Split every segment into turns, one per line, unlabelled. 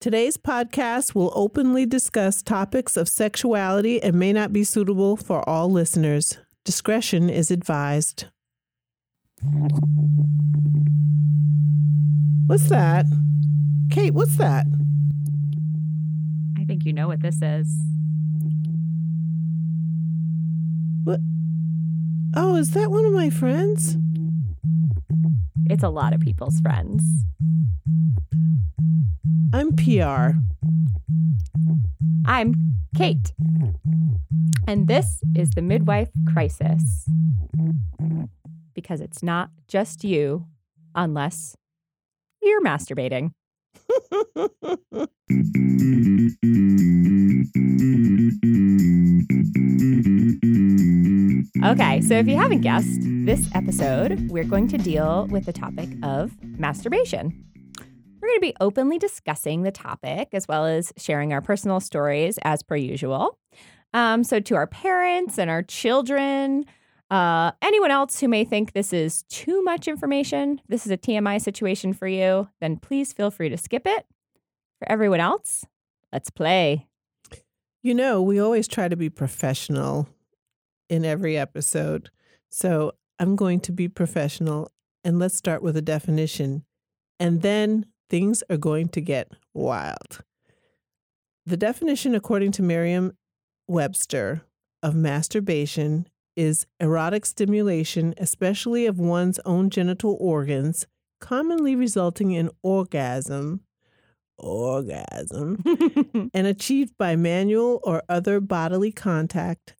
Today's podcast will openly discuss topics of sexuality and may not be suitable for all listeners. Discretion is advised. What's that? Kayte, what's that?
I think you know what this is.
What? Oh, is that one of my friends?
It's a lot of people's friends.
I'm Piyar.
I'm Kayte. And this is the Midwife Crisis. Because it's not just you, unless you're masturbating. Okay, so if you haven't guessed, this episode we're going to deal with the topic of masturbation. We're going to be openly discussing the topic as well as sharing our personal stories as per usual. Um, so, to our parents and our children, uh, anyone else who may think this is too much information, this is a TMI situation for you, then please feel free to skip it. For everyone else, let's play.
You know, we always try to be professional in every episode. So I'm going to be professional and let's start with a definition. And then things are going to get wild. The definition, according to Merriam Webster, of masturbation is erotic stimulation, especially of one's own genital organs, commonly resulting in orgasm. Orgasm and achieved by manual or other bodily contact,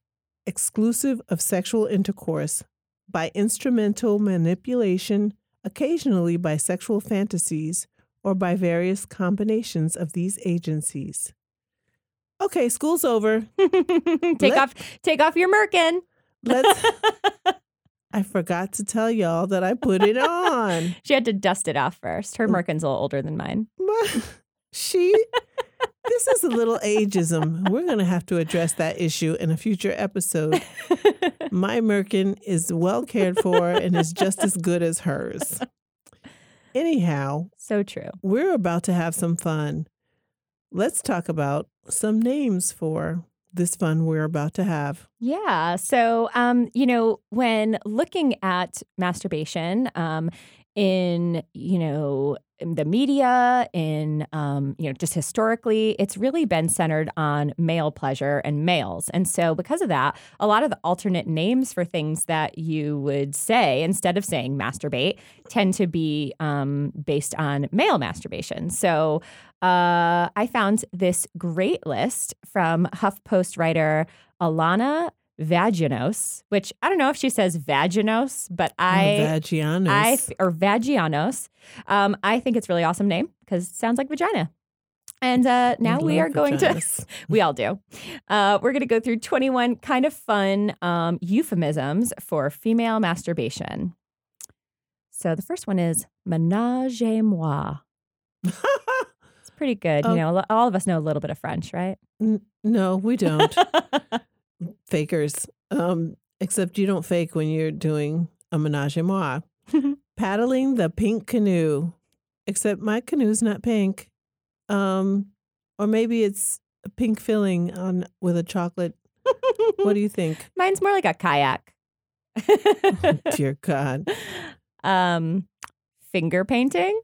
exclusive of sexual intercourse, by instrumental manipulation, occasionally by sexual fantasies, or by various combinations of these agencies. Okay, school's over.
take
Let-
off take off your merkin.
Let's. I forgot to tell y'all that I put it on.
she had to dust it off first.
Mm.
Her merkin's a little older than mine.
She. This is a little ageism. We're going to have to address that issue in a future episode. My merkin is well cared for and is just as good as hers. Anyhow,
so true.
we're about to have some fun. Let's talk about some names for this fun we're about to have.
Yeah. So, um, you know, when looking at masturbation, um, in you know in the media, in um, you know just historically, it's really been centered on male pleasure and males, and so because of that, a lot of the alternate names for things that you would say instead of saying masturbate tend to be um, based on male masturbation. So. Uh, I found this great list from HuffPost writer Alanna Vaginos, which I don't know if she says Vaginos, but I,
Vagianus.
I or Vagianos. Um, I think it's a really awesome name because it sounds like vagina. And uh, now we are going to, we all do. Uh, we're going to go through 21 kind of fun um, euphemisms for female masturbation. So the first one is menage a moi. It's pretty good.
Oh.
You know, all of us know a little bit of French, right?
N- no, we don't. Fakers. Um, except you don't fake when you're doing a menage a moi. Paddling the pink canoe. Except my canoe's not pink. Um, or maybe it's a pink filling on with a chocolate. What do you think?
Mine's more like a kayak.
Dear God.
um, finger painting.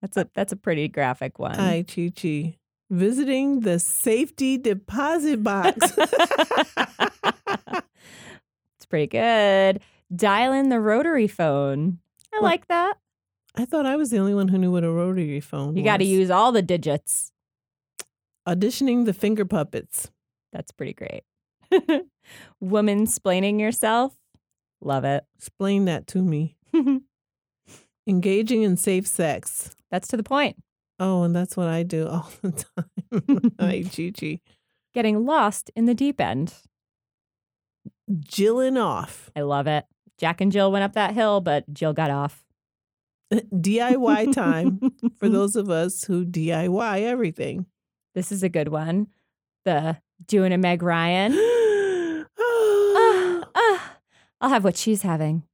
That's a that's a pretty graphic one.
Hi, Chi Chi. Visiting the safety deposit box.
it's pretty good. Dial in the rotary phone. I
What?
like that.
I thought I was the only one who knew what a rotary phone
You got to use all the digits.
auditioning the finger puppets.
That's pretty great. Woman splaining yourself. Love it.
Explain that to me. Engaging in safe sex.
That's to the point.
Oh, and that's what I do all the time. Hi, Chi.
Getting lost in the deep end.
Jilling off.
I love it. Jack and Jill went up that hill, but Jill got off.
DIY time for those of us who DIY everything.
This is a good one. The doing a Meg Ryan. Ah, ah, I'll have what she's having.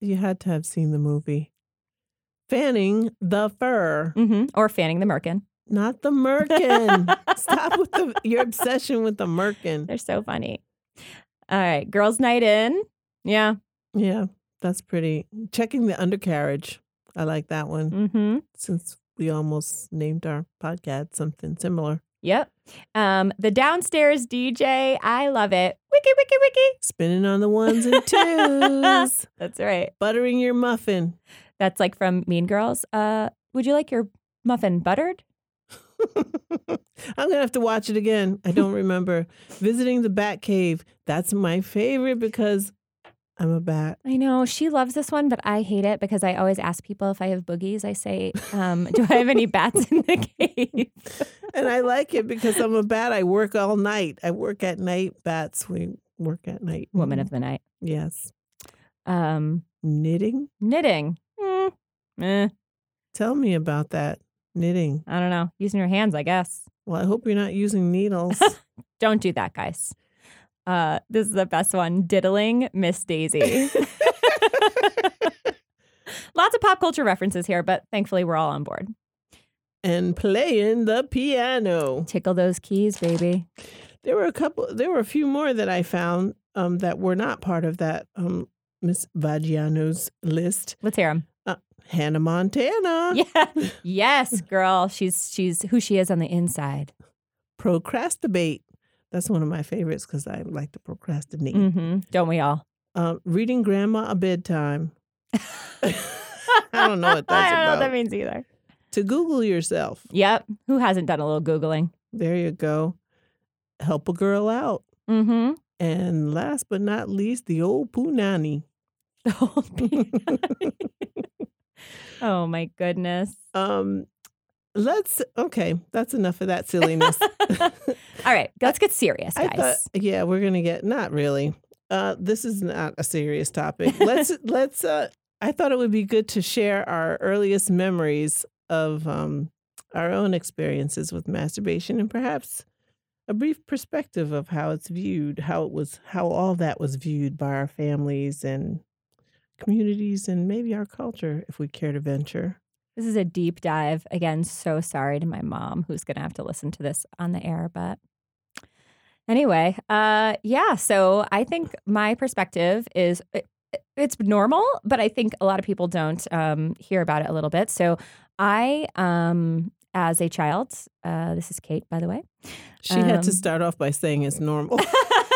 you had to have seen the movie. Fanning the fur.
hmm Or fanning the merkin.
Not the merkin. Stop with the your obsession with the merkin.
They're so funny. All right, girls' night in. Yeah.
Yeah, that's pretty. Checking the undercarriage. I like that one.
Mm-hmm.
Since we almost named our podcast something similar.
Yep. Um, the downstairs DJ. I love it. Wiki, wiki, wiki.
Spinning on the ones and twos.
That's right.
Buttering your muffin.
That's like from Mean Girls. Uh, would you like your muffin buttered?
I'm gonna have to watch it again. I don't remember. Visiting the Bat Cave. That's my favorite because I'm a bat.
I know she loves this one, but I hate it because I always ask people if I have boogies. I say, um, "Do I have any bats in the cave?"
and I like it because I'm a bat. I work all night. I work at night. Bats, we work at night.
Woman of the night.
Yes.
Um,
Knitting.
knitting. Eh,
Tell me about that. Knitting.
I don't know. Using your hands, I guess.
Well, I hope you're not using needles.
Don't do that, guys. Uh, this is the best one. Diddling Miss Daisy. Lots of pop culture references here, but thankfully we're all on board.
and playing the piano.
Tickle those keys, baby.
There were a couple. There were a few more that I found um, that were not part of that um, Miss Vagiano's list.
Let's hear them.
Hannah Montana.
Yeah. yes, girl. She's she's who she is on the inside.
Procrastinate. That's one of my favorites because I like to procrastinate.
hmm Don't we all?
Um, reading grandma a bedtime. I don't know what that's
I don't know
about.
what that means either.
to Google yourself.
Yep. Who hasn't done a little Googling?
There you go. Help a girl out.
Mm-hmm.
And last but not least, the old punani.
oh my goodness.
Um, let's okay. That's enough of that silliness.
All right, let's get serious, guys.
thought, yeah, we're gonna get not really. Uh, this is not a serious topic. Let's let's. Uh, I thought it would be good to share our earliest memories of um, our own experiences with masturbation, and perhaps a brief perspective of how it's viewed, how it was, how all that was viewed by our families and communities, and maybe our culture, if we care to venture.
This is a deep dive. Again, so sorry to my mom who's going to have to listen to this on the air. But anyway, uh, yeah. So I think my perspective is it, it's normal, but I think a lot of people don't um, hear about it a little bit. So I, um, as a child, uh, this is Kayte, by the way.
She had to
Um,
start off by saying it's normal.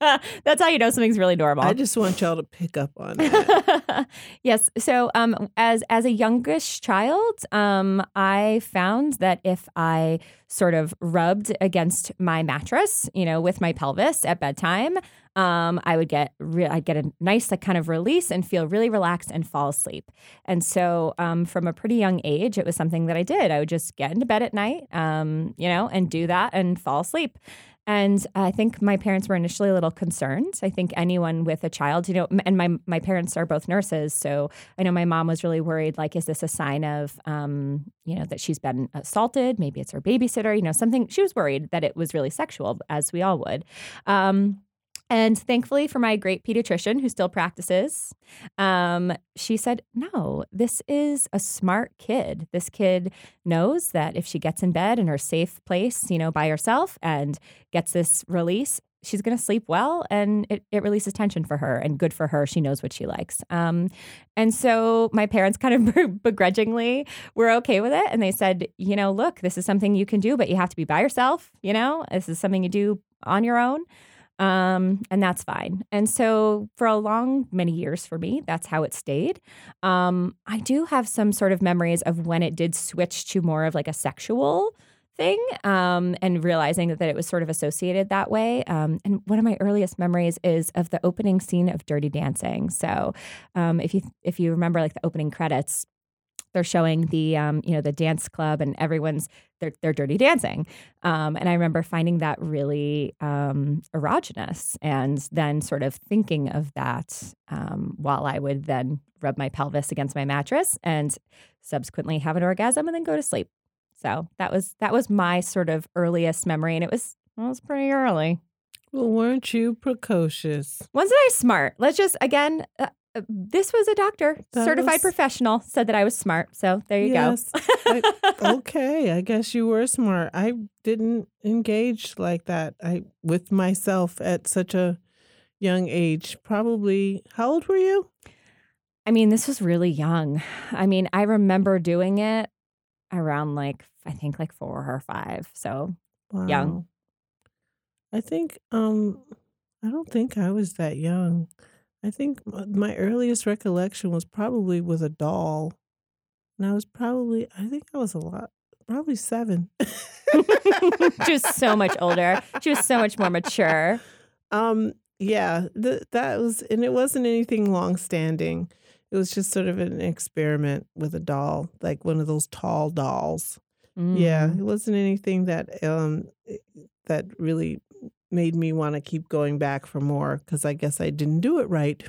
That's how you know something's really normal.
I just want y'all to pick up on that.
yes. So, um, as as a youngish child, um, I found that if I sort of rubbed against my mattress, you know, with my pelvis at bedtime, um, I would get re- I'd get a nice like kind of release and feel really relaxed and fall asleep. And so, um, from a pretty young age, it was something that I did. I would just get into bed at night, um, you know, and do that and fall asleep. And I think my parents were initially a little concerned. I think anyone with a child, you know, and my my parents are both nurses, so I know my mom was really worried. Like, is this a sign of, um, you know, that she's been assaulted? Maybe it's her babysitter. You know, something. She was worried that it was really sexual, as we all would. Um, and thankfully for my great pediatrician who still practices, um, she said, No, this is a smart kid. This kid knows that if she gets in bed in her safe place, you know, by herself and gets this release, she's going to sleep well and it, it releases tension for her and good for her. She knows what she likes. Um, and so my parents kind of begrudgingly were okay with it. And they said, You know, look, this is something you can do, but you have to be by yourself. You know, this is something you do on your own. Um, and that's fine. And so for a long, many years for me, that's how it stayed. Um, I do have some sort of memories of when it did switch to more of like a sexual thing um, and realizing that it was sort of associated that way. Um, and one of my earliest memories is of the opening scene of Dirty Dancing. So um, if you if you remember like the opening credits, they're showing the um, you know the dance club and everyone's they're, they're dirty dancing. Um, and i remember finding that really um, erogenous and then sort of thinking of that um, while i would then rub my pelvis against my mattress and subsequently have an orgasm and then go to sleep. So that was that was my sort of earliest memory and it was well, it was pretty early.
Well, weren't you precocious?
wasn't i smart? Let's just again uh, uh, this was a doctor,
That
certified
was-
professional, said that I was smart. So there you
Yes.
go.
I- okay, I guess you were smart. I didn't engage like that. I with myself at such a young age. Probably how old were you?
I mean, this was really young. I mean, I remember doing it around like I think like four or five. So Young.
I think um I don't think I was that young. I think my earliest recollection was probably with a doll. And I was probably I think I was a lot probably 7.
she was so much older. She was so much more mature.
Um, yeah, th- that was, and it wasn't anything long standing. It was just sort of an experiment with a doll, like one of those tall dolls. Yeah,
Mm.
it wasn't anything that um eh, that really made me want to keep going back for more because I guess I didn't do it right.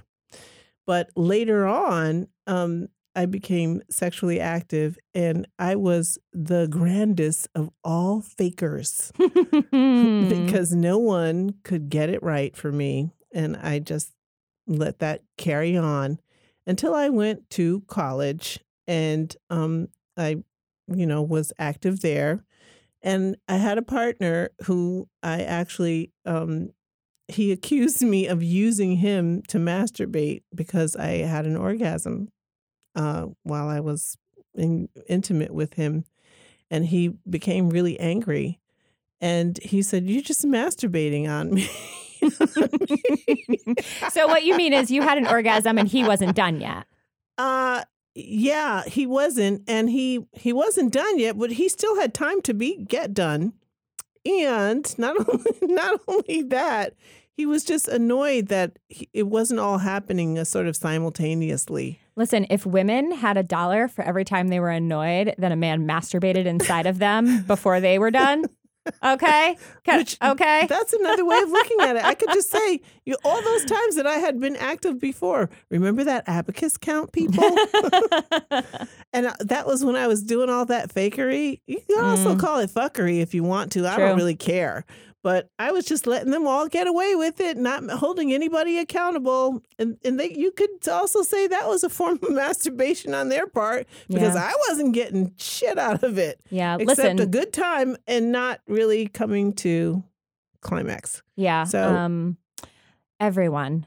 But later on, um, I became sexually active, and I was the grandest of all fakers.
Mm.
because no one could get it right for me. And I just let that carry on until I went to college and um, I, you know, was active there. And I had a partner who I actually, um, he accused me of using him to masturbate because I had an orgasm uh, while I was in, intimate with him. And he became really angry. And he said, You're just masturbating on me.
so what you mean is you had an orgasm and he wasn't done yet.
uh yeah, he wasn't, and he he wasn't done yet, but he still had time to be get done. And not only not only that, he was just annoyed that he, it wasn't all happening uh, sort of simultaneously.
Listen, if women had a dollar for every time they were annoyed that a man masturbated inside of them before they were done, okay,
Which-
okay,
That's another way of looking at it. I could just say, you all those times that I had been active before. Remember that abacus count, people? And uh, that was when I was doing all that fakery. You can also
Mm.
call it fuckery if you want to. I don't really care. But I was just letting them all get away with it, not holding anybody accountable. And and they, you could also say that was a form of masturbation on their part because
Yeah.
I wasn't getting shit out of it
yeah.
except
Listen,
a good time and not really coming to climax.
Yeah.
So-
um, everyone,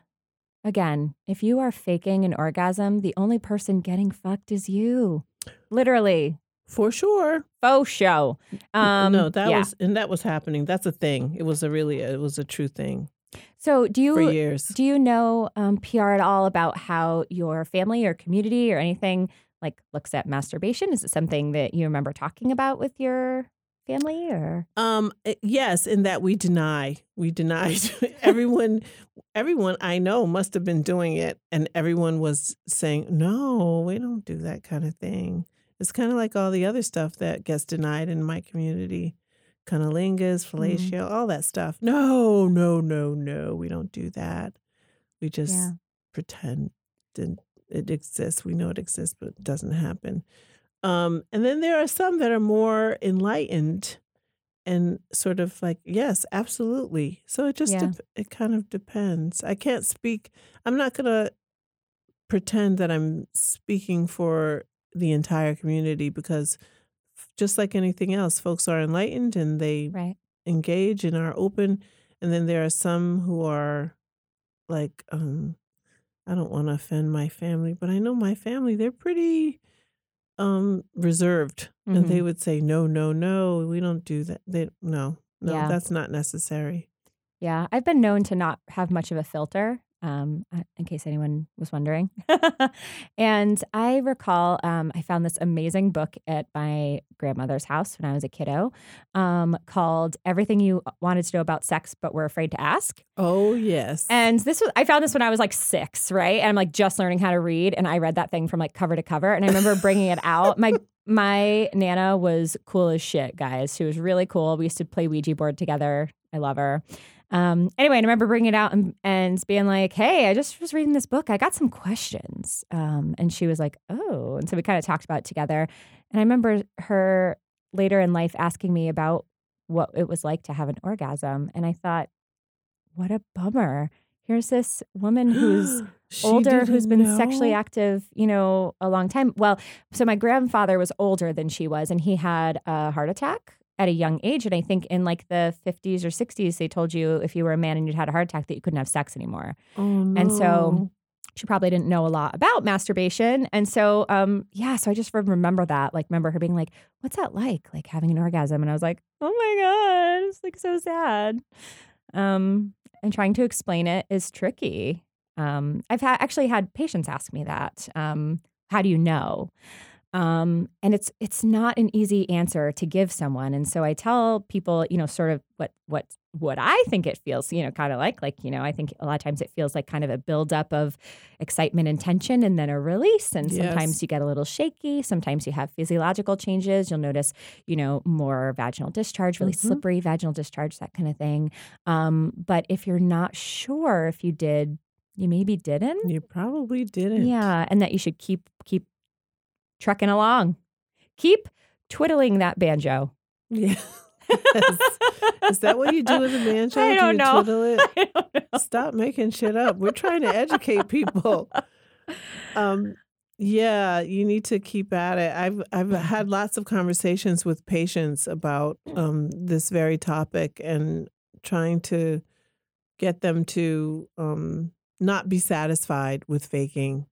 again, if you are faking an orgasm, the only person getting fucked is you. Literally,
For sure.
faux show. Um,
no, that
yeah.
was and that was happening. That's a thing. It was a really it was a true thing
So, do you for
years.
do you know um, Piyar at all about how your family or community or anything like looks at masturbation? Is it something that you remember talking about with your family or?
Um eh, yes, in that we deny. We denied everyone everyone I know must have been doing it and everyone was saying, "No, we don't do that kind of thing." It's kind of like all the other stuff that gets denied in my community. Cunnilingus, fellatio, all that stuff. No, no, no, no. We don't do that. We just
Yeah.
pretend it exists. We know it exists, but it doesn't happen. Um, and then there are some that are more enlightened and sort of like, yes, absolutely. So it just
Yeah.
dep- it kind of depends. I can't speak. I'm not gonna pretend that I'm speaking for the entire community because just like anything else, folks are enlightened and they
Right.
engage and are open. And then there are some who are like, um, I don't want to offend my family, but I know my family, they're pretty um reserved. And they would say, No, no, no, we don't do that. They no, no,
Yeah.
that's not necessary.
Yeah, I've been known to not have much of a filter, um, uh, in case anyone was wondering. and I recall um, I found this amazing book at my grandmother's house when I was a kiddo um, called Everything You Wanted to Know About Sex But Were Afraid to Ask.
Oh yes.
And this was, I found this when I was like six, right? And I'm like just learning how to read. And I read that thing from like cover to cover. And I remember bringing it out. My, my Nana was cool as shit, guys. She was really cool. We used to play Ouija board together. I love her. Um, anyway, I remember bringing it out and, and being like, hey, I just was reading this book. I got some questions. Um, and she was like, oh. And so we kind of talked about it together. And I remember her later in life asking me about what it was like to have an orgasm. And I thought, what a bummer. Here's this woman who's older who's been sexually active, you know, a long time. Well, so my grandfather was older than she was, and he had a heart attack at a young age. And I think in like the 50s or 60s, they told you if you were a man and you'd had a heart attack that you couldn't have sex anymore.
Oh no.
And so she probably didn't know a lot about masturbation. And so, um, yeah, so I just remember that, like, remember her being like, what's that like? Like having an orgasm. And I was like, oh my God, it's like so sad. Um, and trying to explain it is tricky. Um, I've ha- actually had patients ask me that. Um, how do you know? Um, and it's it's not an easy answer to give someone. And so I tell people, you know, sort of what what what I think it feels, you know, kind of like like you know, I think a lot of times it feels like kind of a buildup of excitement and tension, and then a release. And sometimes
Yes.
you get a little shaky. Sometimes you have physiological changes. You'll notice, you know, more vaginal discharge, really
Mhm.
slippery vaginal discharge, that kind of thing. Um, but if you're not sure if you did, you maybe didn't.
You probably didn't.
Yeah, and that you should keep keep trucking along. Keep twiddling that banjo.
Yeah. Yes. Is that what you do with a banjo?
I
Do
don't
you
know.
twiddle it?
I don't know.
Stop making shit up. We're trying to educate people. Um, yeah, you need to keep at it. I've I've had lots of conversations with patients about um, this very topic and trying to get them to um, not be satisfied with faking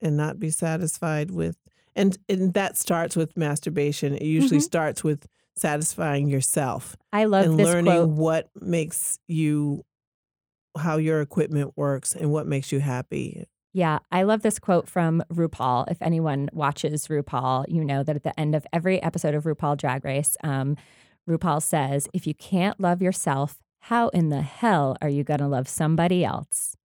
and not be satisfied with and and that starts with masturbation. It usually
Mhm.
starts with satisfying yourself
I love
and
this
learning
quote.
what makes you how your equipment works and what makes you happy.
Yeah, I love this quote from RuPaul. If anyone watches RuPaul, you know that at the end of every episode of RuPaul Drag Race, um, RuPaul says, If you can't love yourself, how in the hell are you going to love somebody else?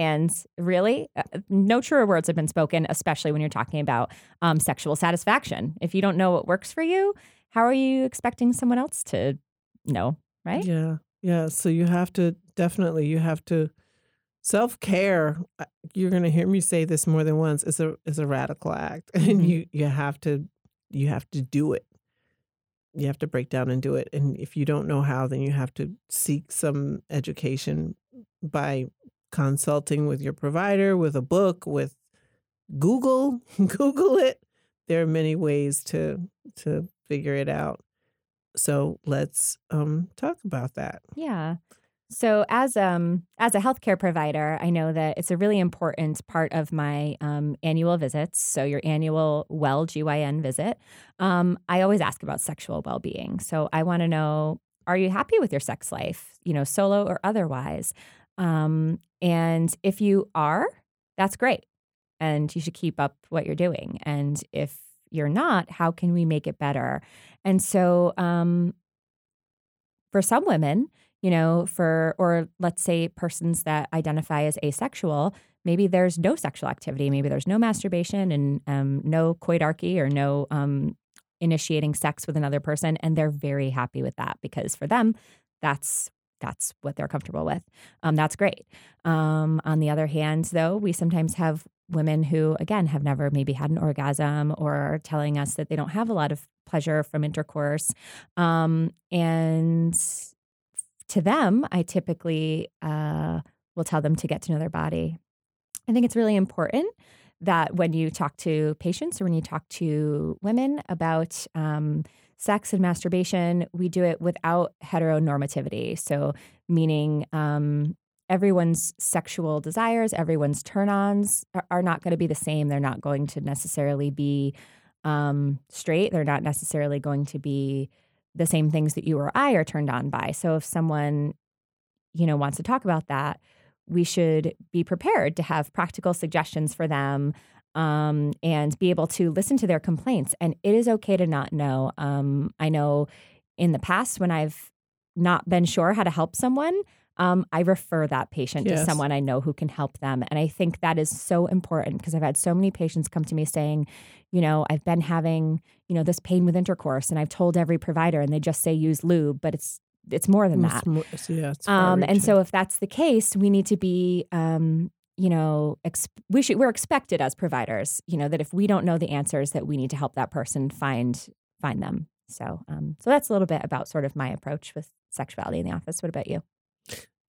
And really, uh, no truer words have been spoken, especially when you're talking about um, sexual satisfaction. If you don't know what works for you, how are you expecting someone else to know, right?
Yeah. Yeah. So you have to definitely you have to self care. You're gonna hear me say this more than once. Is a is a radical act. And
Mhm.
you you have to you have to do it. You have to break down and do it. And if you don't know how, then you have to seek some education by consulting with your provider, with a book, with Google. Google it. There are many ways to to figure it out. So let's um, talk about that.
Yeah. So as um as a healthcare provider, I know that it's a really important part of my um, annual visits. So your annual Well GYN visit, um, I always ask about sexual well being. So I want to know: Are you happy with your sex life? You know, solo or otherwise. Um, and if you are, that's great, and you should keep up what you're doing. And if you're not, how can we make it better? And so, um, for some women, you know, for, or let's say persons that identify as asexual, maybe there's no sexual activity, maybe there's no masturbation and um, no coitarche or no um, initiating sex with another person. And they're very happy with that because for them, that's that's what they're comfortable with. Um, that's great. Um, on the other hand, though, we sometimes have women who, again, have never maybe had an orgasm or are telling us that they don't have a lot of pleasure from intercourse. Um, and to them, I typically uh, will tell them to get to know their body. I think it's really important that when you talk to patients or when you talk to women about um, sex and masturbation, we do it without heteronormativity. So, meaning um, everyone's sexual desires, everyone's turn ons are, are not going to be the same. They're not going to necessarily be um, straight. They're not necessarily going to be the same things that you or I are turned on by. So if someone, you know, wants to talk about that, we should be prepared to have practical suggestions for them um, and be able to listen to their complaints. And it is okay to not know. Um, I know in the past when I've not been sure how to help someone, um, I refer that patient to someone I know who can help them. And I think that is so important because I've had so many patients come to me saying, you know, I've been having, you know, this pain with intercourse and I've told every provider and they just say use lube, but it's it's more than that.
It's more- yeah, it's
Um, and so if that's the case, we need to be, um, you know, ex- we should we're expected as providers, you know, that if we don't know the answers, that we need to help that person find find them. So, um, so that's a little bit about sort of my approach with sexuality in the office. What about you?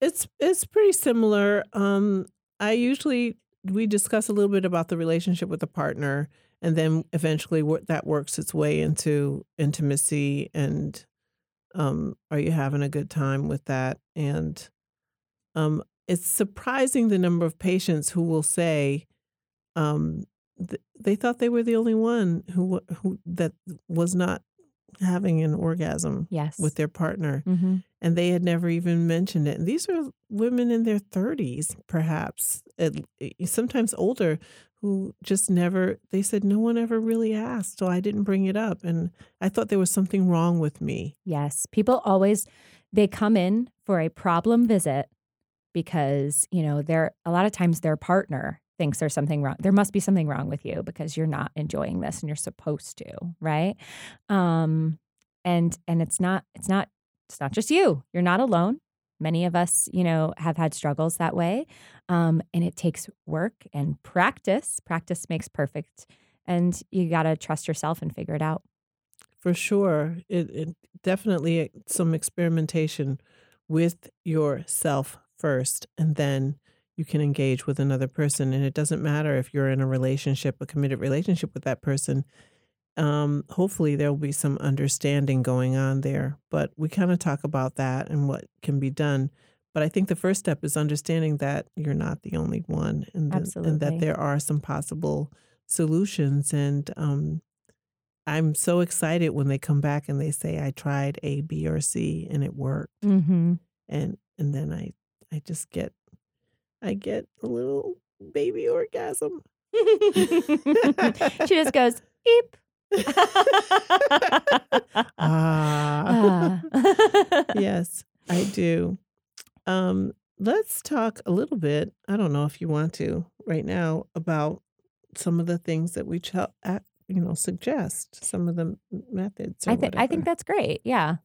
It's it's pretty similar. Um, I usually we discuss a little bit about the relationship with the partner, and then eventually wor- that works its way into intimacy. And um, are you having a good time with that? And um, it's surprising the number of patients who will say um, th- they thought they were the only one who who that was not having an orgasm
Yes.
with their partner
hmm
and they had never even mentioned it. And these are women in their 30s, perhaps, at, sometimes older, who just never, they said, no one ever really asked. So I didn't bring it up. And I thought there was something wrong with me.
Yes. People always they come in for a problem visit because, you know, they're a lot of times their partner thinks there's something wrong. There must be something wrong with you because you're not enjoying this and you're supposed to, right? Um and and it's not it's not it's not just you. You're not alone. Many of us, you know, have had struggles that way. Um, and it takes work and practice. Practice makes perfect. And you got to trust yourself and figure it out.
For sure. It, it definitely some experimentation with yourself first, and then you can engage with another person. And it doesn't matter if you're in a relationship, a committed relationship with that person. Um, hopefully, there will be some understanding going on there. But we kind of talk about that and what can be done. But I think the first step is understanding that you're not the only one, and, the- and that there are some possible solutions. And um, I'm so excited when they come back and they say I tried A, B, or C and it worked.
Mm-hmm.
And and then I I just get I get a little baby orgasm.
she just goes eep.
ah.
Ah.
yes, I do. Um, let's talk a little bit. I don't know if you want to right now about some of the things that we ch- you know suggest, some of the methods.
I think I think that's great. Yeah.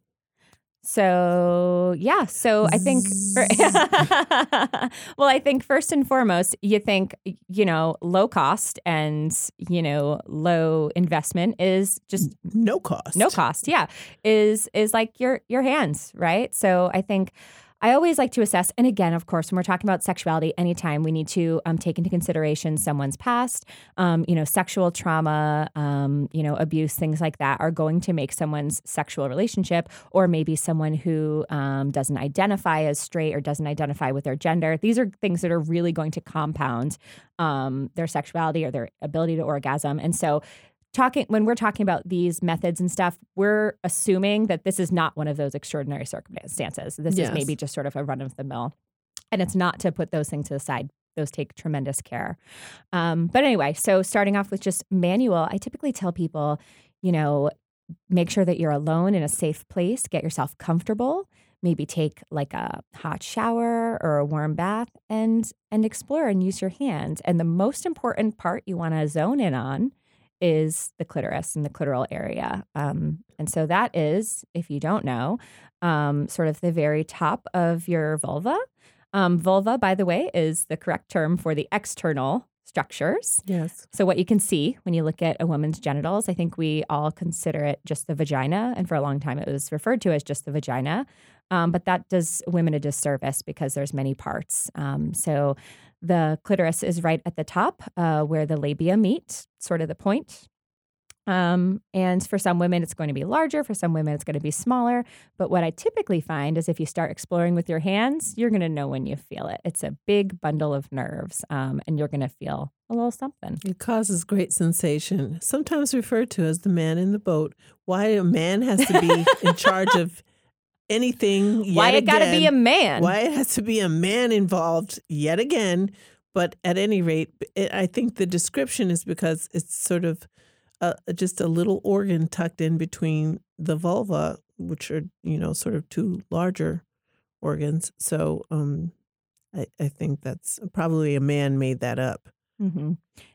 So yeah, so I think well, I think first and foremost, you think you know low cost and you know low investment is just
no cost.
no cost yeah is is like your your hands right so i think i always like to assess and again of course when we're talking about sexuality anytime we need to um, take into consideration someone's past um, you know sexual trauma um, you know abuse things like that are going to make someone's sexual relationship or maybe someone who um, doesn't identify as straight or doesn't identify with their gender. These are things that are really going to compound um, their sexuality or their ability to orgasm. And so talking when we're talking about these methods and stuff we're assuming that this is not one of those extraordinary circumstances. This
Yes.
is maybe just sort of a run of the mill. And it's not to put those things to the side. Those take tremendous care. Um, but anyway so starting off with just manual i typically tell people you know make sure that you're alone in a safe place get yourself comfortable maybe take like a hot shower or a warm bath and and explore and use your hands. And the most important part you want to zone in on is the clitoris and the clitoral area. Um, and so that is, if you don't know, um, sort of the very top of your vulva. Um, vulva, by the way, is the correct term for the external structures.
Yes.
So, what you can see when you look at a woman's genitals, I think we all consider it just the vagina. And for a long time, it was referred to as just the vagina. Um, but that does women a disservice because there's many parts. Um, so, the clitoris is right at the top uh, where the labia meet, sort of the point. Um, and for some women, it's going to be larger. For some women, it's going to be smaller. But what I typically find is if you start exploring with your hands, you're going to know when you feel it. It's a big bundle of nerves, um, and you're going to feel a little something.
It causes great sensation, sometimes referred to as the man in the boat. Why a man has to be in charge of anything yet
Why it got to be a man?
Why it has to be a man involved yet again. But at any rate, it, I think the description is because it's sort of uh, just a little organ tucked in between the vulva, which are, you know, sort of two larger organs. So um, I, I think that's probably a man made that up.
Hmm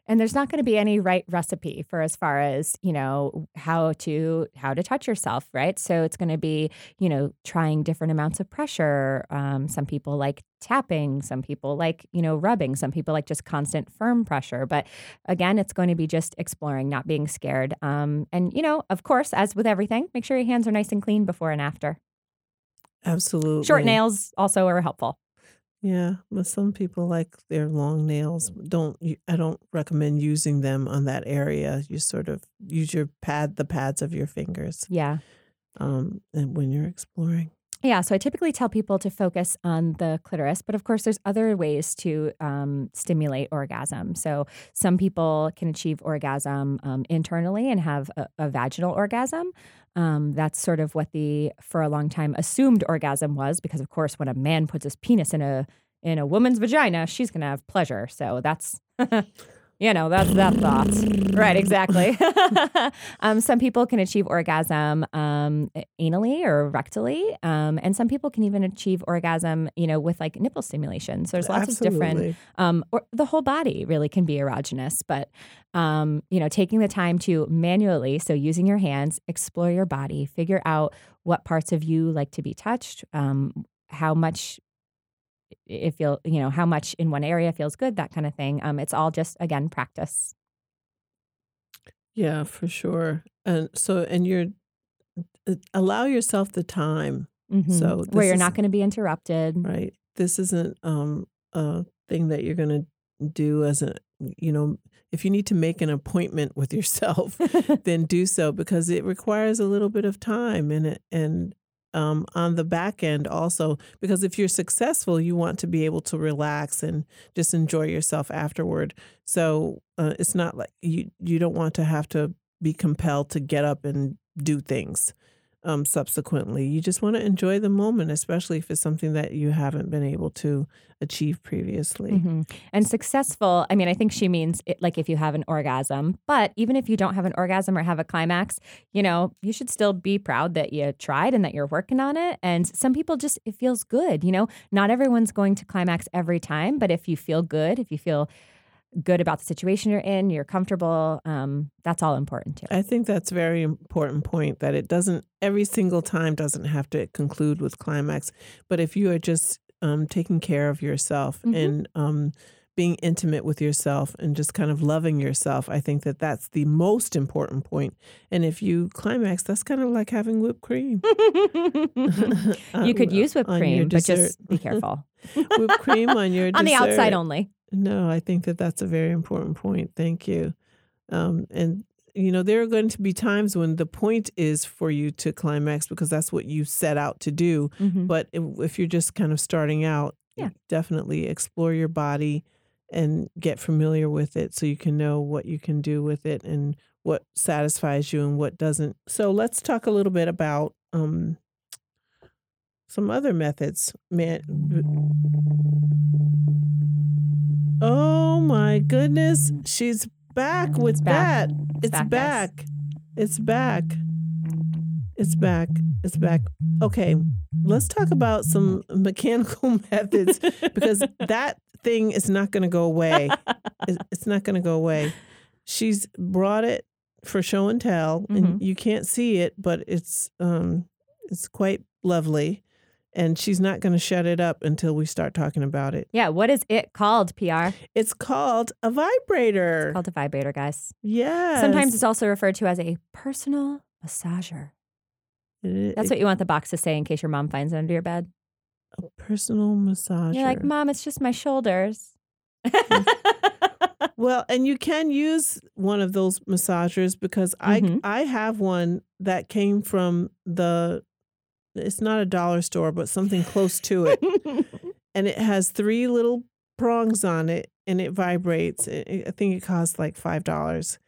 And there's not going to be any right recipe for as far as you know how to how to touch yourself, right? So it's going to be you know trying different amounts of pressure. Um, some people like tapping, some people like you know rubbing, some people like just constant firm pressure. But again, it's going to be just exploring, not being scared. Um, and you know, of course, as with everything, make sure your hands are nice and clean before and after.
Absolutely.
Short nails also are helpful.
Yeah, but some people like their long nails. Don't I don't recommend using them on that area. You sort of use your pad, the pads of your fingers,
Yeah.
um, and when you're exploring.
Yeah, so I typically tell people to focus on the clitoris, but of course, there's other ways to um, stimulate orgasm. So some people can achieve orgasm um, internally and have a, a vaginal orgasm. Um, that's sort of what the for a long time assumed orgasm was, because of course, when a man puts his penis in a in a woman's vagina, she's gonna have pleasure. So that's you know, that's that thought. Right, exactly. um, some people can achieve orgasm um, anally or rectally, um, and some people can even achieve orgasm, you know, with like nipple stimulation. So there's lots of different, um, or the whole body really can be erogenous. But um, you know, taking the time to manually, so using your hands, explore your body, figure out what parts of you like to be touched, um, how much it feel you know how much in one area feels good that kind of thing um, it's all just again practice
Yeah, for sure. And so, and you're uh, allow yourself the time,
Mhm.
So
where you're not going to be interrupted
right? This isn't um, a thing that you're going to do as a, you know, if you need to make an appointment with yourself, then do so because it requires a little bit of time and it and um, on the back end also because if you're successful you want to be able to relax and just enjoy yourself afterward. So uh, it's not like you you don't want to have to be compelled to get up and do things um, subsequently you just want to enjoy the moment especially if it's something that you haven't been able to achieve previously
Mhm. And successful, I mean, I think she means it, like if you have an orgasm, but even if you don't have an orgasm or have a climax, you know, you should still be proud that you tried and that you're working on it. And some people just, it feels good. You know, not everyone's going to climax every time, but if you feel good, if you feel good about the situation you're in, you're comfortable, um, that's all important too.
I think that's a very important point that it doesn't every single time doesn't have to conclude with climax, but if you are just um, taking care of yourself
Mhm.
and um, being intimate with yourself and just kind of loving yourself, I think that that's the most important point. And if you climax, that's kind of like having whipped cream.
you could use whipped cream, but just be careful.
whipped cream on your
On the outside only.
No, I think that that's a very important point. Thank you. Um, and you know, there are going to be times when the point is for you to climax because that's what you set out to do.
Mhm.
But if, if you're just kind of starting out,
Yeah.
definitely explore your body and get familiar with it so you can know what you can do with it and what satisfies you and what doesn't. So let's talk a little bit about um, some other methods. Man, oh my goodness, she's back with
back.
that.
It's
It's
back,
back. It's back. It's back. It's back. Okay, let's talk about some mechanical methods because that thing is not going to go away. It's not going to go away. She's brought it for show and tell,
Mhm.
and you can't see it, but it's um, it's quite lovely. And she's not going to shut it up until we start talking about it.
Yeah, what is it called, Piyar?
It's called a vibrator.
Called a vibrator, guys.
Yeah.
Sometimes it's also referred to as a personal massager.
It-
That's what you want the box to say in case your mom finds it under your bed.
a personal massager.
You're like, Mom, it's just my shoulders.
Well, and you can use one of those massagers because
Mhm.
I I have one that came from the it's not a dollar store, but something close to it. and it has three little prongs on it and it vibrates. I think it costs like five dollars.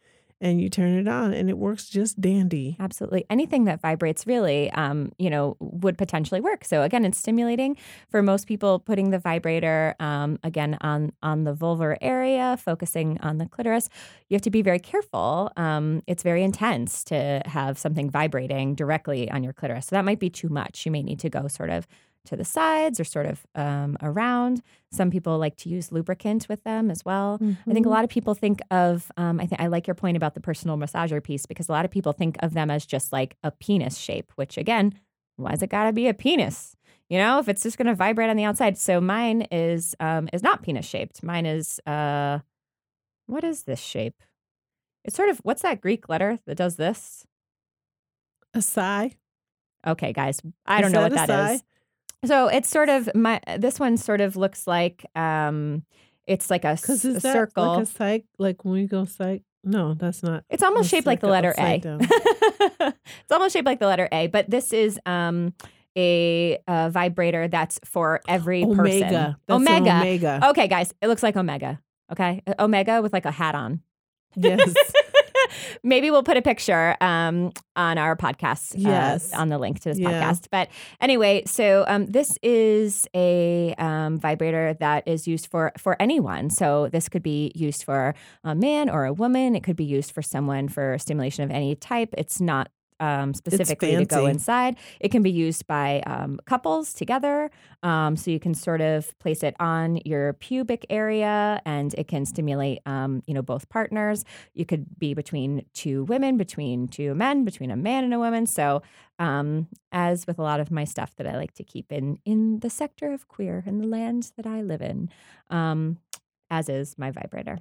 And you turn it on and it works just dandy.
Absolutely. Anything that vibrates really, um, you know, would potentially work. So again, it's stimulating for most people. Putting the vibrator um, again on on the vulvar area, focusing on the clitoris. You have to be very careful. Um, it's very intense to have something vibrating directly on your clitoris. So that might be too much. You may need to go sort of to the sides or sort of um, around. Some people like to use lubricant with them as well. I think a lot of people think of. Um, I think I like your point about the personal massager piece because a lot of people think of them as just like a penis shape. Which again, why's it got to be a penis? You know, if it's just going to vibrate on the outside. So mine is um, is not penis shaped. Mine is uh, what is this shape? It's sort of what's that Greek letter that does this?
a psi.
Okay, guys, I
Is
don't know
that
what that is. So it's sort of my this one sort of looks like um it's like a, s-
Because
a
that
circle.
like a psych? Like when we go psych? No, that's not.
it's almost shaped like,
like
the letter A. it's almost shaped like the letter A, but this is um a, uh vibrator that's for every person.
Omega. That's
Omega.
Omega.
Okay, guys, it looks like Omega. Okay, Omega with like a hat on.
Yes.
Maybe we'll put a picture um, on our podcast, uh, on the link to this
Yeah.
podcast. But anyway, so um, this is a um, vibrator that is used for for anyone. So this could be used for a man or a woman. It could be used for someone for stimulation of any type. It's not um, specifically to go inside. It can be used by um, couples together. Um, so you can sort of place it on your pubic area, and it can stimulate, um, you know, both partners. You could be between two women, between two men, between a man and a woman. So, um, as with a lot of my stuff that I like to keep in in the sector of queer in the land that I live in, um, as is my vibrator.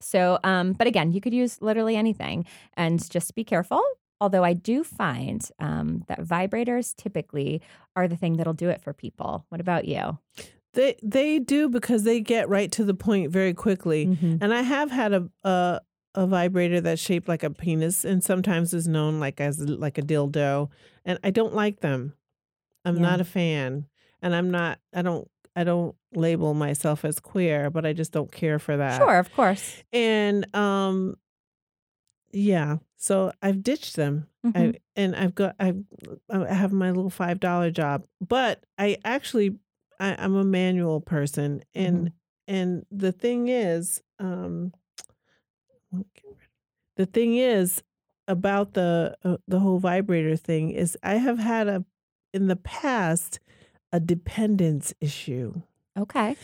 So, um, but again, you could use literally anything, and just be careful. Although I do find um, that vibrators typically are the thing that'll do it for people. What about you?
They they do because they get right to the point very quickly.
Mhm.
And I have had a a, a vibrator that's shaped like a penis and sometimes is known like as like a dildo. And I don't like them. I'm
Yeah.
not a fan. And I'm not I don't I don't label myself as queer, but I just don't care for that.
Sure, of course.
And um yeah, so I've ditched them. I
Mhm.
and I've got I I have my little five dollar job, but I actually I, I'm a manual person, and and the thing is, um, won't get rid- the thing is about the uh, the whole vibrator thing is I have had a in the past a dependence issue,
Okay.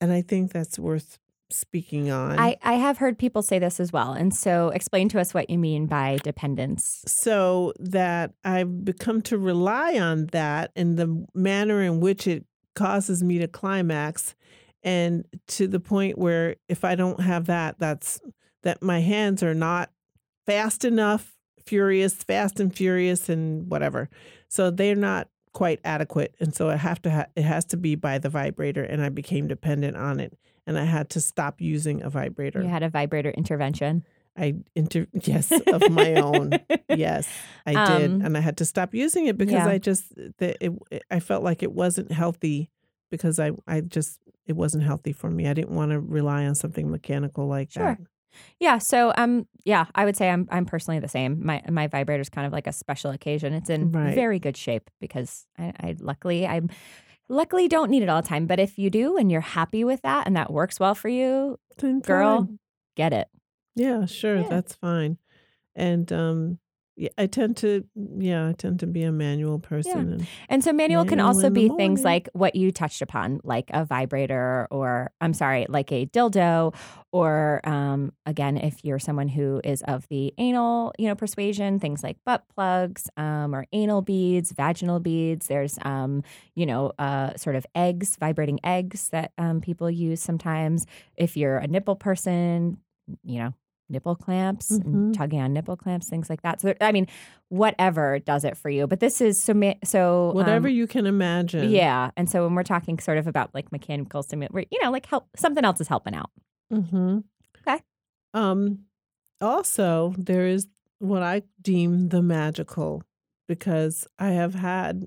and I think that's worth speaking on.
I, I have heard people say this as well. And so explain to us what you mean by dependence.
so that I've become to rely on that in the manner in which it causes me to climax and to the point where if I don't have that that's that my hands are not fast enough furious fast and furious and whatever so they're not quite adequate and so I have to ha- it has to be by the vibrator and I became dependent on it and I had to stop using a vibrator
You had a vibrator intervention.
I inter yes of my own Yes, I did,
Um,
and I had to stop using it because
yeah.
I just the, it, it- I felt like it wasn't healthy because I I just it wasn't healthy for me. I didn't want to rely on something mechanical like
Sure.
that.
Yeah. So um yeah, I would say I'm I'm personally the same. My my vibrator is kind of like a special occasion. It's in
Right.
very good shape because I, I luckily I'm luckily don't need it all the time. But if you do and you're happy with that and that works well for you, girl, get it.
yeah, sure,
Yeah.
that's fine. And um, yeah, I tend to yeah, I tend to be a manual person. And,
And so manual can also be things like what you touched upon, like a vibrator or I'm sorry, like a dildo, or um, again, if you're someone who is of the anal, you know, persuasion, things like butt plugs, um, or anal beads, vaginal beads. There's um, you know, uh, sort of eggs, vibrating eggs that um, people use sometimes. If you're a nipple person, you know, nipple clamps,
Mhm.
and tugging on nipple clamps, things like that. So there, I mean, whatever does it for you. But this is so so
whatever
um,
you can imagine.
yeah, and so when we're talking sort of about like mechanical stimulation, where you know, like help something else is helping out.
Mm-hmm.
Okay.
Um, also, there is what I deem the magical because I have had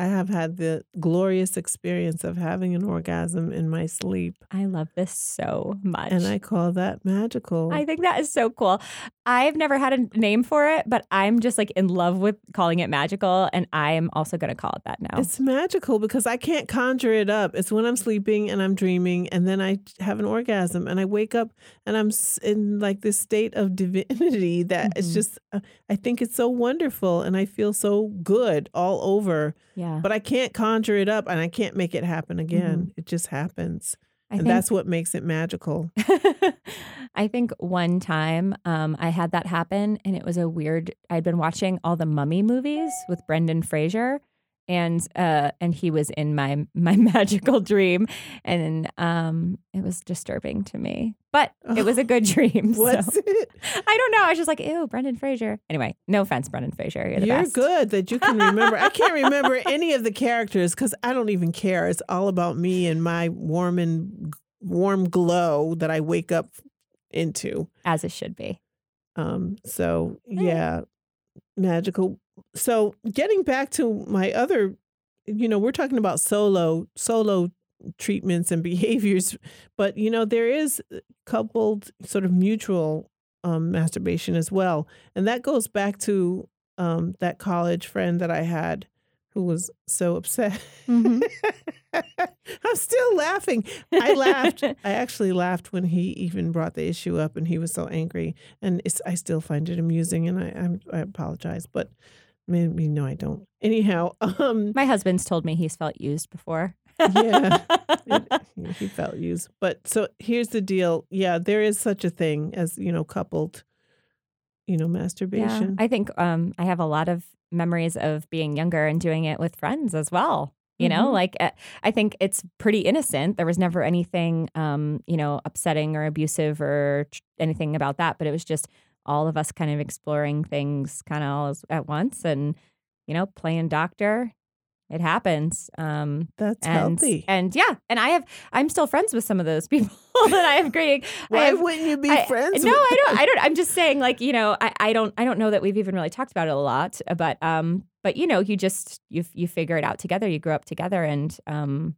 I have had the glorious experience of having an orgasm in my sleep.
I love this so much.
And I call that magical.
I think that is so cool. I've never had a name for it, but I'm just like in love with calling it magical, and I am also going to call it that now.
It's magical because I can't conjure it up. It's when I'm sleeping and I'm dreaming, and then I have an orgasm, and I wake up and I'm in like this state of divinity that it's
Mhm.
just, uh, I think it's so wonderful, and I feel so good all over.
yeah,
But I can't conjure it up, and I can't make it happen again. It just happens,
I
and
think
that's what makes it magical.
I think one time um, I had that happen, and it was a weird. I'd been watching all the Mummy movies with Brendan Fraser, and uh, and he was in my my magical dream, and um, it was disturbing to me, but it was a good dream. so.
What's it?
I don't know. I was just like, ew, Brendan Fraser. Anyway, no offense, Brendan Fraser. You're the
You're
best.
good that you can remember. I can't remember any of the characters because I don't even care. It's all about me and my warm and warm glow that I wake up into.
as it should be.
Um, so yeah, magical. So getting back to my other, you know, we're talking about solo solo treatments and behaviors, but you know, there is coupled sort of mutual um, masturbation as well, and that goes back to um, that college friend that I had who was so upset.
Mhm.
I'm still laughing. I laughed. I actually laughed when he even brought the issue up, and he was so angry. And it's, I still find it amusing, and I I'm, I apologize, but maybe no, I don't. Anyhow, um,
My husband's told me he's felt used before.
Yeah. it- he felt used. But so here's the deal. Yeah, there is such a thing as you know coupled, you know,
Yeah,
masturbation.
I think um, I have a lot of memories of being younger and doing it with friends as well. You know,
Mhm.
like uh, I think it's pretty innocent. There was never anything, um, you know, upsetting or abusive or tr- anything about that. But it was just all of us kind of exploring things kind of all at once and, you know, playing doctor. It happens. Um,
That's
and,
healthy.
And yeah, and I have, I'm still friends with some of those people that I have great. I
Why
have,
wouldn't you be
I-
friends?
No, I don't. I don't. I'm just saying, like you know, I, I don't. I don't know that we've even really talked about it a lot. But um, but you know, you just you you figure it out together. You grow up together, and um,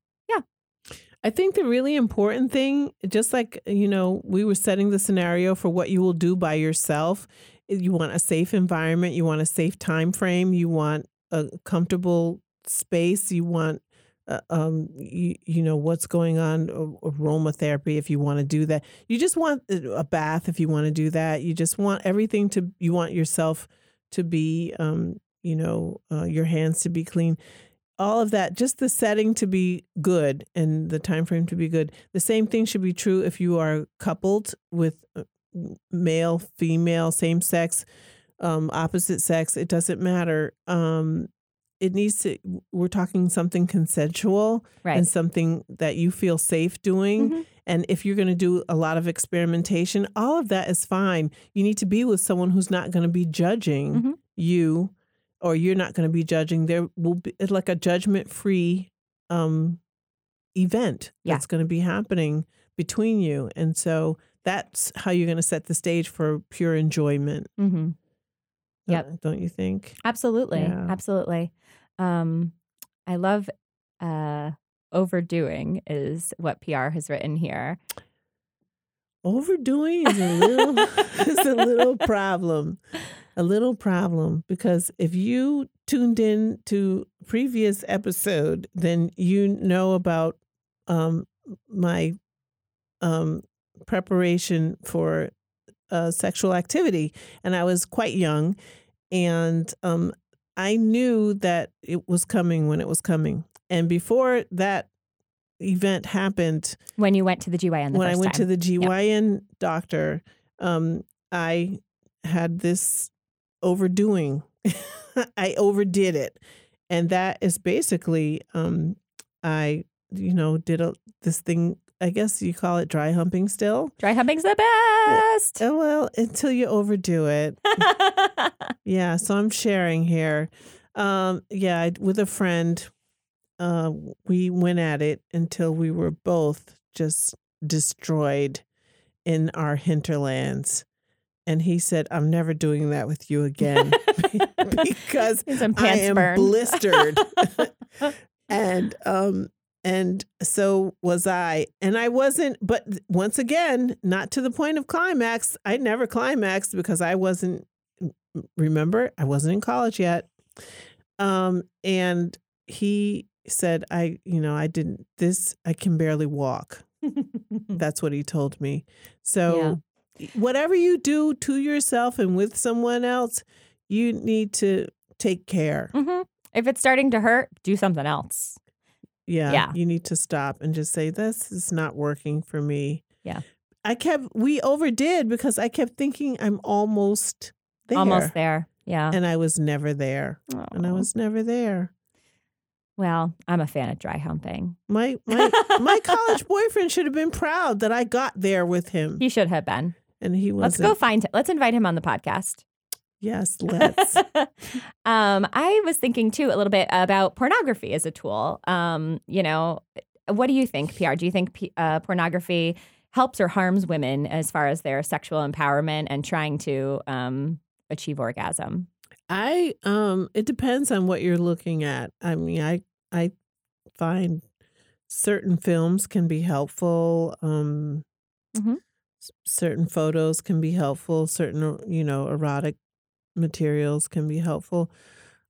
I think the really important thing, just like, you know, we were setting the scenario for what you will do by yourself. You want a safe environment, you want a safe time frame, you want a comfortable space, you want uh, um you, you know what's going on aromatherapy if you want to do that. You just want a a bath if you want to do that. You just want everything to you want yourself to be um you know uh, your hands to be clean all of that just the setting to be good and the time frame to be good the same thing should be true if you are coupled with uh, male female same sex um, opposite sex it doesn't matter um, it needs to we're talking something consensual
right.
and something that you feel safe doing
Mhm.
and if you're going to do a lot of experimentation all of that is fine you need to be with someone who's not going to be judging
Mhm.
you or you're not going to be judging there will be it's like a judgment free um event
Yeah.
that's going to be happening between you and so that's how you're going to set the stage for pure enjoyment
hmm Yep.
uh, don't you think
Absolutely.
Yeah.
Absolutely. Um, I love uh, overdoing is what Piyar has written here.
overdoing is a little is a little problem a little problem because if you tuned in to previous episode then you know about um my um preparation for uh, sexual activity and i was quite young and um i knew that it was coming when it was coming and before that event happened
When you went to the GYN the
when I went to the GYN doctor, um, I had this overdoing. I overdid it, and that is basically um, I, you know, did a this thing. I guess you call it dry humping still.
Dry humping's the best.
Oh well, until you overdo it. Yeah, so I'm sharing here. Um, yeah, I, with a friend, uh, we went at it until we were both just destroyed in our hinterlands. And he said, "I'm never doing that with you again because I am blistered." and um, and so was I. And I wasn't, but once again, not to the point of climax. I never climaxed because I wasn't remember i wasn't in college yet um and he said i you know i didn't this i can barely walk that's what he told me so whatever you do to yourself and with someone else you need to take care
Mhm. If it's starting to hurt, do something else.
yeah,
Yeah.
you need to stop and just say this is not working for me
Yeah.
i kept we overdid because i kept thinking i'm almost there
Almost there. Yeah.
and i was never there and i was never there
Well, I'm a fan of dry humping.
My my my college boyfriend should have been proud that I got there with him,
He should have been.
And he
Let's go find him. Let's invite him on the podcast.
Yes, let's.
um, I was thinking too a little bit about pornography as a tool. Um, you know, what do you think, Piyar? Do you think uh, pornography helps or harms women as far as their sexual empowerment and trying to um, achieve orgasm?
I um it depends on what you're looking at. I mean, I I find certain films can be helpful. Um
Mhm.
Certain photos can be helpful, certain uh, you know, erotic materials can be helpful.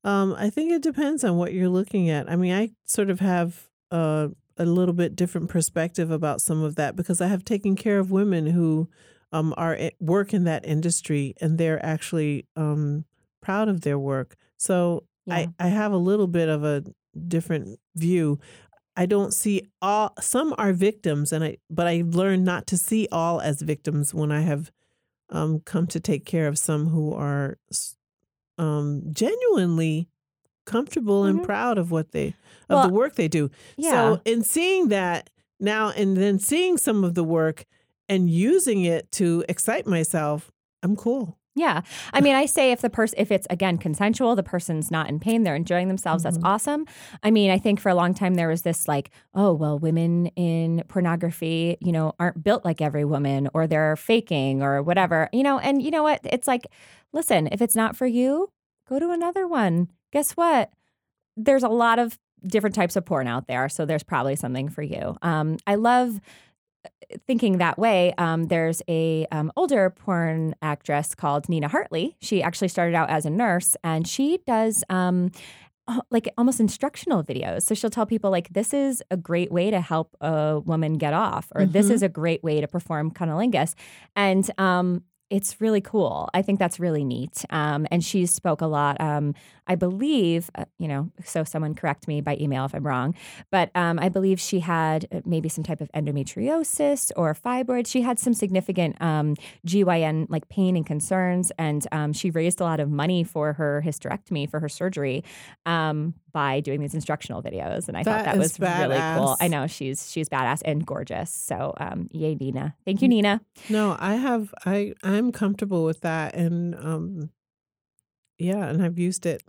Um I think it depends on what you're looking at. I mean, I sort of have uh, a little bit different perspective about some of that because I have taken care of women who um are at work in that industry and they're actually um proud of their work. So
Yeah.
I, I have a little bit of a different view. I don't see all some are victims and I but I learned not to see all as victims when I have um come to take care of some who are um genuinely comfortable and
Mhm.
proud of what they of
Well,
the work they do.
Yeah.
So in seeing that now and then seeing some of the work and using it to excite myself, I'm cool.
Yeah. I mean, I say if the person, if it's again consensual, the person's not in pain, they're enjoying themselves,
Mhm.
that's awesome. I mean, I think for a long time there was this like, oh, well, women in pornography, you know, aren't built like every woman or they're faking or whatever, you know, and you know what? It's like, listen, if it's not for you, go to another one. Guess what? There's a lot of different types of porn out there. So there's probably something for you. Um, I love thinking that way, um, there's a um, older porn actress called Nina Hartley. She actually started out as a nurse, and she does um, uh, like almost instructional videos. So she'll tell people like, "This is a great way to help a woman get off," or "This
Mhm.
is a great way to perform cunnilingus," and um, it's really cool. I think that's really neat. Um, and she spoke a lot. Um, I believe, uh, you know, so someone correct me by email if I'm wrong, but um, I believe she had uh, maybe some type of endometriosis or fibroid. She had some significant um, GYN like pain and concerns, and um, she raised a lot of money for her hysterectomy for her surgery um, by doing these instructional videos. And I thought
That
that
is
was really cool. I know she's she's badass and gorgeous. So um, yay, Nina! Thank you, Nina.
No, I have I I'm comfortable with that and um yeah, and I've used it.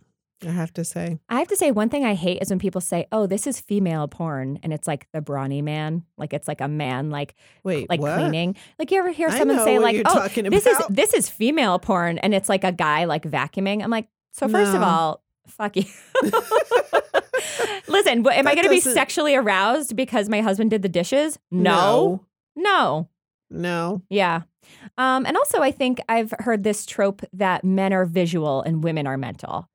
I have to say.
I have to say, one thing I hate is when people say, "Oh, this is female porn," and it's like the brawny man, like it's like a man, like
Wait,
like
what?
cleaning. Like you ever hear someone say, like, "Oh, this is this is female porn," and it's like a guy like vacuuming. I'm like, so first of all, fuck you. Listen, what, am I going to be
doesn't-
sexually aroused because my husband did the dishes? No, no.
No.
Yeah. Um, and also, I think I've heard this trope that men are visual and women are mental.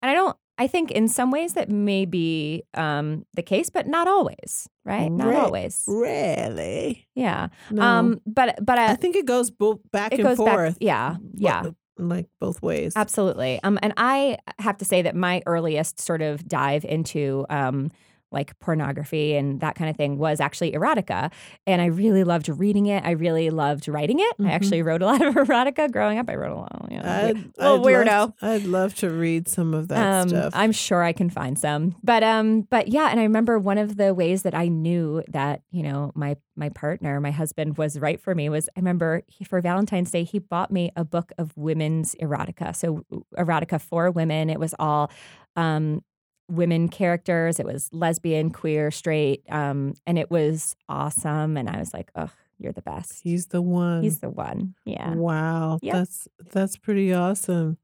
And I don't, I think in some ways that may be um, the case, but not always, right? Not
Right.
always.
Really?
Yeah.
No.
Um, but, but
I
uh,
think it goes both back
it
and
goes
forth.
back. Yeah. Yeah.
Like both ways.
Absolutely. Um, and I have to say that my earliest sort of dive into um, like pornography and that kind of thing was actually erotica. And I really loved reading it. I really loved writing it.
Mhm.
I actually wrote a lot of erotica growing up. I wrote a lot. You know,
I'd,
little
I'd
weirdo.
Love, I'd love to read some of that
um,
stuff.
I'm sure I can find some, but um, but yeah, and I remember one of the ways that I knew that you know my my partner, my husband, was right for me was I remember he, for Valentine's Day he bought me a book of women's erotica, so erotica for women. It was all um, women characters. It was lesbian, queer, straight, um, and it was awesome. And I was like, oh, you're the best.
He's the one.
He's the one. Yeah.
Wow,
Yep.
that's that's pretty awesome.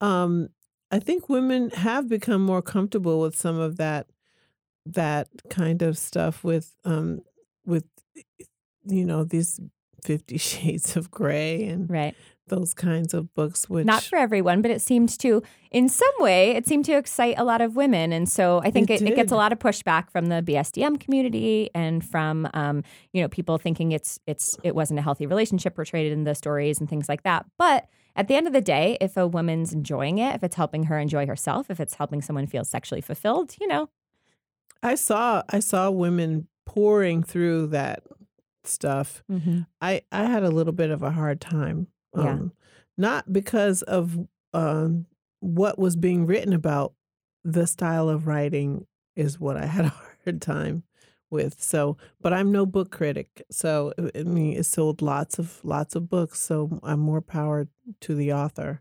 Um, I think women have become more comfortable with some of that that kind of stuff with um with you know these Fifty Shades of Grey and
Right.
Those kinds of books. Which
Not for everyone, but it seemed to, in some way, it seemed to excite a lot of women. And so I think
It
it, it, gets a lot of pushback from the BSDM community and from, um, you know, people thinking it's it's it wasn't a healthy relationship portrayed in the stories and things like that. But at the end of the day, if a woman's enjoying it, if it's helping her enjoy herself, if it's helping someone feel sexually fulfilled, you know,
I saw I saw women pouring through that stuff. I I had a little bit of a hard time.
Yeah.
Um, not because of um, what was being written about the style of writing is what I had a hard time with. So, but I'm no book critic. So, uh, I mean, it sold lots of lots of books. So, I'm more power to the author.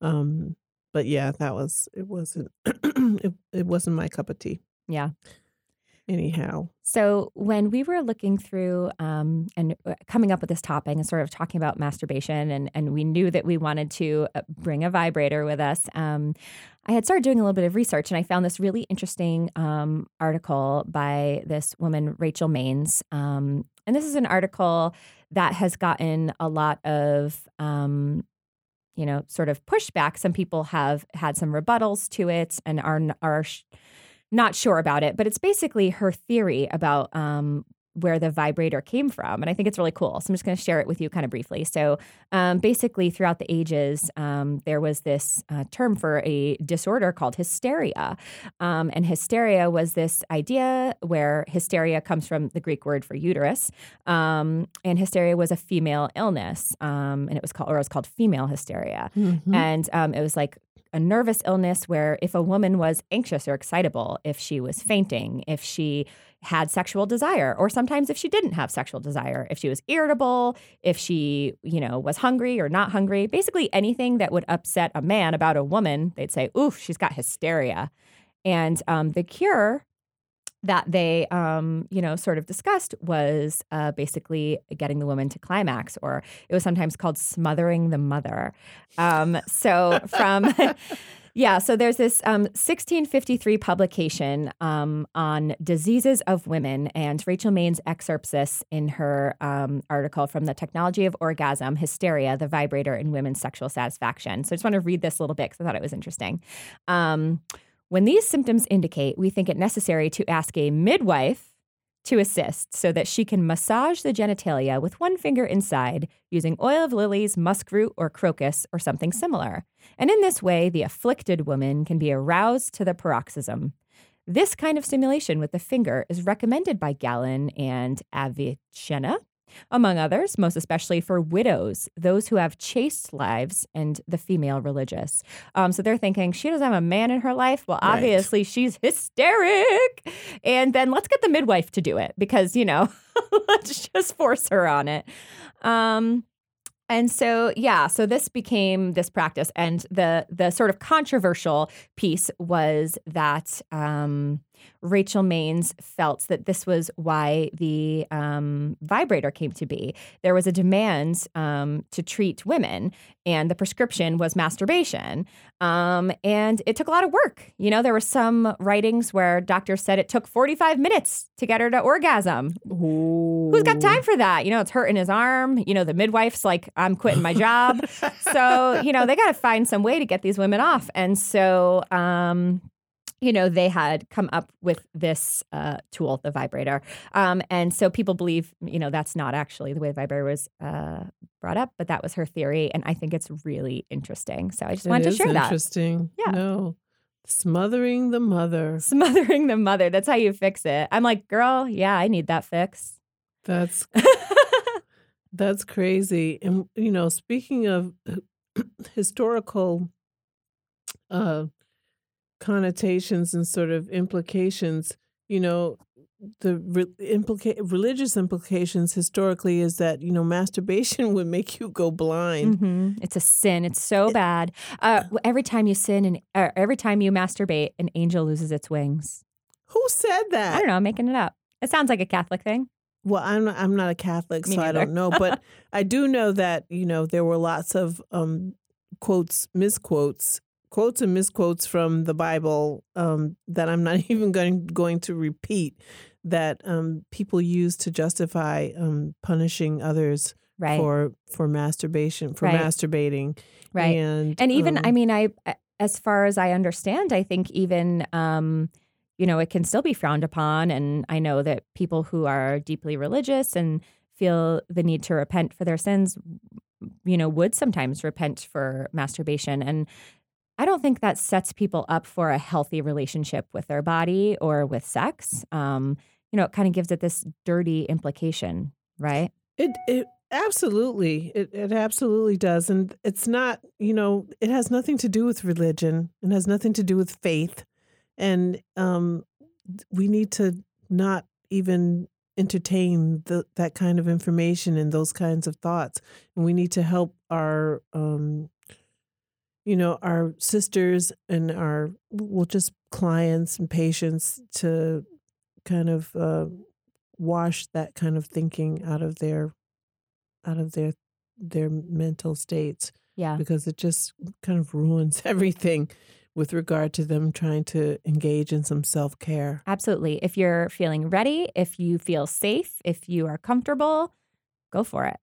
Um, but yeah, that was it. Wasn't it? It wasn't my cup of tea.
Yeah.
Anyhow,
So when we were looking through um, and uh, coming up with this topic and sort of talking about masturbation, and and we knew that we wanted to uh, bring a vibrator with us. Um, I had started doing a little bit of research, and I found this really interesting um, article by this woman, Rachel Maines. Um, and this is an article that has gotten a lot of um, you know, sort of pushback. Some people have had some rebuttals to it and are are not sure about it. But it's basically her theory about um, where the vibrator came from, and I think it's really cool. So I'm just going to share it with you kind of briefly. So um, basically, throughout the ages, um, there was this uh, term for a disorder called hysteria, um, and hysteria was this idea where hysteria comes from the Greek word for uterus, um, and hysteria was a female illness, um, and it was called or it was called female hysteria,
Mhm.
and um, it was like a nervous illness where if a woman was anxious or excitable, if she was fainting, if she had sexual desire, or sometimes if she didn't have sexual desire, if she was irritable, if she, you know, was hungry or not hungry, basically anything that would upset a man about a woman, they'd say, oof, she's got hysteria. And um, the cure that they, um, you know, sort of discussed was uh, basically getting the woman to climax, or it was sometimes called smothering the mother. Um, so from yeah, so there's this um, 1653 publication um, on diseases of women, and Rachel Maines excerpts this in her um, article from the Technology of Orgasm: Hysteria, the Vibrator in Women's Sexual Satisfaction. So I just want to read this a little bit because I thought it was interesting. When these symptoms indicate, we think it necessary to ask a midwife to assist so that she can massage the genitalia with one finger inside using oil of lilies, muskroot, or crocus, or something similar. And in this way, the afflicted woman can be aroused to the paroxysm. This kind of stimulation with the finger is recommended by Galen and Avicenna, among others, most especially for widows, those who have chaste lives, and the female religious. Um, so they're thinking she doesn't have a man in her life. Well,
Right.
obviously she's hysteric. And then let's get the midwife to do it because, you know, let's just force her on it. Um, and so yeah, so this became this practice, and the the sort of controversial piece was that um, Rachel Maines felt that this was why the um, vibrator came to be. There was a demand um, to treat women, and the prescription was masturbation. Um, and it took a lot of work. You know, there were some writings where doctors said it took 45 minutes to get her to orgasm. Who's got time for that? You know, it's hurting his arm. You know, the midwife's like, I'm quitting my job. so, you know, they got to find some way to get these women off. And so, um, you know, they had come up with this uh, tool, the vibrator. Um, and so people believe, you know, that's not actually the way the vibrator was uh, brought up, but that was her theory. And I think it's really interesting. So I just wanted
It
to share
is
that.
Interesting.
Yeah.
No. Smothering the mother.
Smothering the mother. That's how you fix it. I'm like, girl, yeah, I need that fix.
That's that's crazy. And you know, speaking of historical uh connotations and sort of implications, you know, the re- implica- religious implications historically is that you know masturbation would make you go blind.
Mhm. It's a sin. It's so bad. Uh, every time you sin and uh, every time you masturbate, an angel loses its wings.
Who said that?
I don't know. I'm making it up. It sounds like a Catholic thing.
Well, I'm not, I'm not a Catholic,
Me
so I don't know, but I do know that you know there were lots of um, quotes, misquotes, quotes and misquotes from the Bible um, that I'm not even going going to repeat that um, people use to justify um, punishing others
Right.
for for masturbation for
Right.
masturbating,
right.
And
And even, I
um,
mean, I, as far as I understand, I think even, um, you know, it can still be frowned upon. And I know that people who are deeply religious and feel the need to repent for their sins, you know, would sometimes repent for masturbation. And I don't think that sets people up for a healthy relationship with their body or with sex. Um, you know, it kind of gives it this dirty implication, right?
It it absolutely it it absolutely does, and it's not you know it has nothing to do with religion. It has nothing to do with faith, and um we need to not even entertain the, that kind of information and those kinds of thoughts. And we need to help our, um, you know, our sisters and our, well, just clients and patients to kind of uh, wash that kind of thinking out of their, out of their, their mental states
Yeah.
because it just kind of ruins everything with regard to them trying to engage in some self care.
Absolutely. If you're feeling ready, if you feel safe, if you are comfortable, go for it.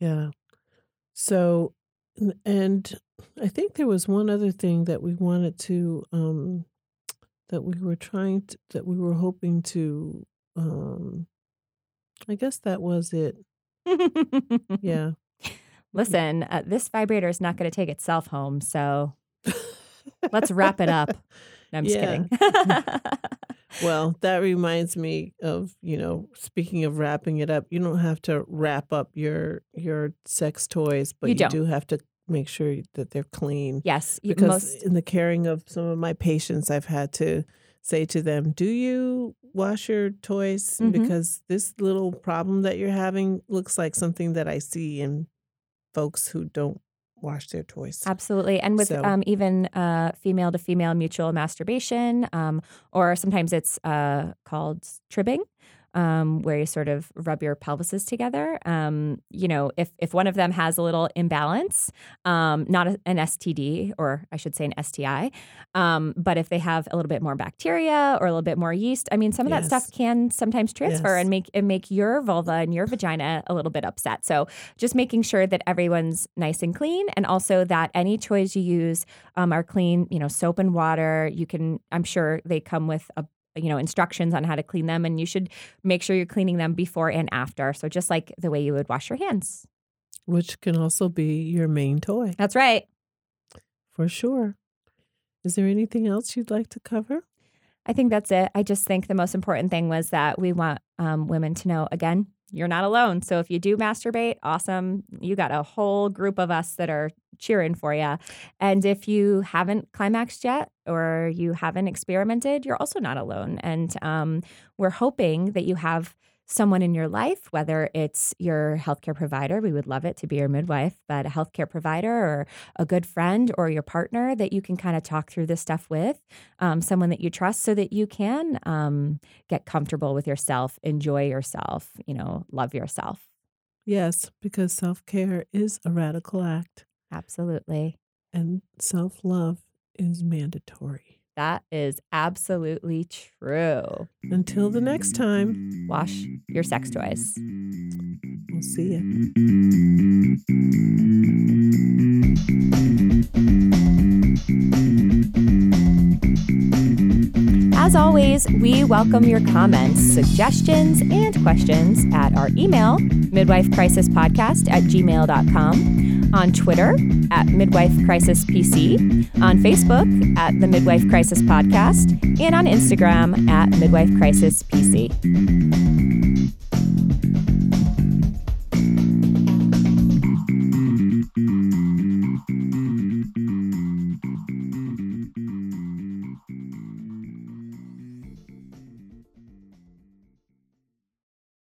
Yeah. So, and I think there was one other thing that we wanted to, um, that we were trying to, that we were hoping to, um, I guess that was it. Yeah.
Listen, uh, this vibrator is not going to take itself home. So let's wrap it up. No, I'm just
Yeah.
kidding.
Well, that reminds me of, you know, speaking of wrapping it up, you don't have to wrap up your your sex toys, but
You
you,
don't.
have to make sure that they're clean.
yes.
Because
most,
in the caring of some of my patients, I've had to say to them, "Do you wash your toys?
Mhm.
Because this little problem that you're having looks like something that I see in folks who don't wash their toys."
Absolutely. And with
So-
um, even uh, female to female mutual masturbation, um, or sometimes it's uh, called tribbing. Um, where you sort of rub your pelvises together. Um, you know, if if one of them has a little imbalance, um, not a, an STD or I should say an STI, um, but if they have a little bit more bacteria or a little bit more yeast, I mean, some of that stuff can sometimes transfer
Yes.
and make and make your vulva and your vagina a little bit upset. So just making sure that everyone's nice and clean, and also that any toys you use um, are clean. You know, soap and water. You can. I'm sure they come with a you know instructions on how to clean them, and you should make sure you're cleaning them before and after. So just like the way you would wash your hands.
Which can also be your main toy,
That's right.
for sure. Is there anything else you'd like to cover?
I think that's it. I just think the most important thing was that we want um, women to know again, you're not alone. So if you do masturbate, awesome. You got a whole group of us that are cheering for you. And if you haven't climaxed yet or you haven't experimented, you're also not alone. And um, we're hoping that you have someone in your life, whether it's your healthcare provider, we would love it to be your midwife, but a healthcare provider or a good friend or your partner that you can kind of talk through this stuff with, um, someone that you trust so that you can um, get comfortable with yourself, enjoy yourself, you know, love yourself.
Yes, because self care is a radical act
Absolutely.
and self love is mandatory.
That is absolutely true.
Until the next time,
Wash your sex toys.
we'll see you.
As always, we welcome your comments, suggestions, and questions at our email, midwifecrisispodcast at gmail.com, on Twitter at Midwife Crisis PC, on Facebook at the Midwife Crisis Podcast, and on Instagram at Midwife Crisis PC.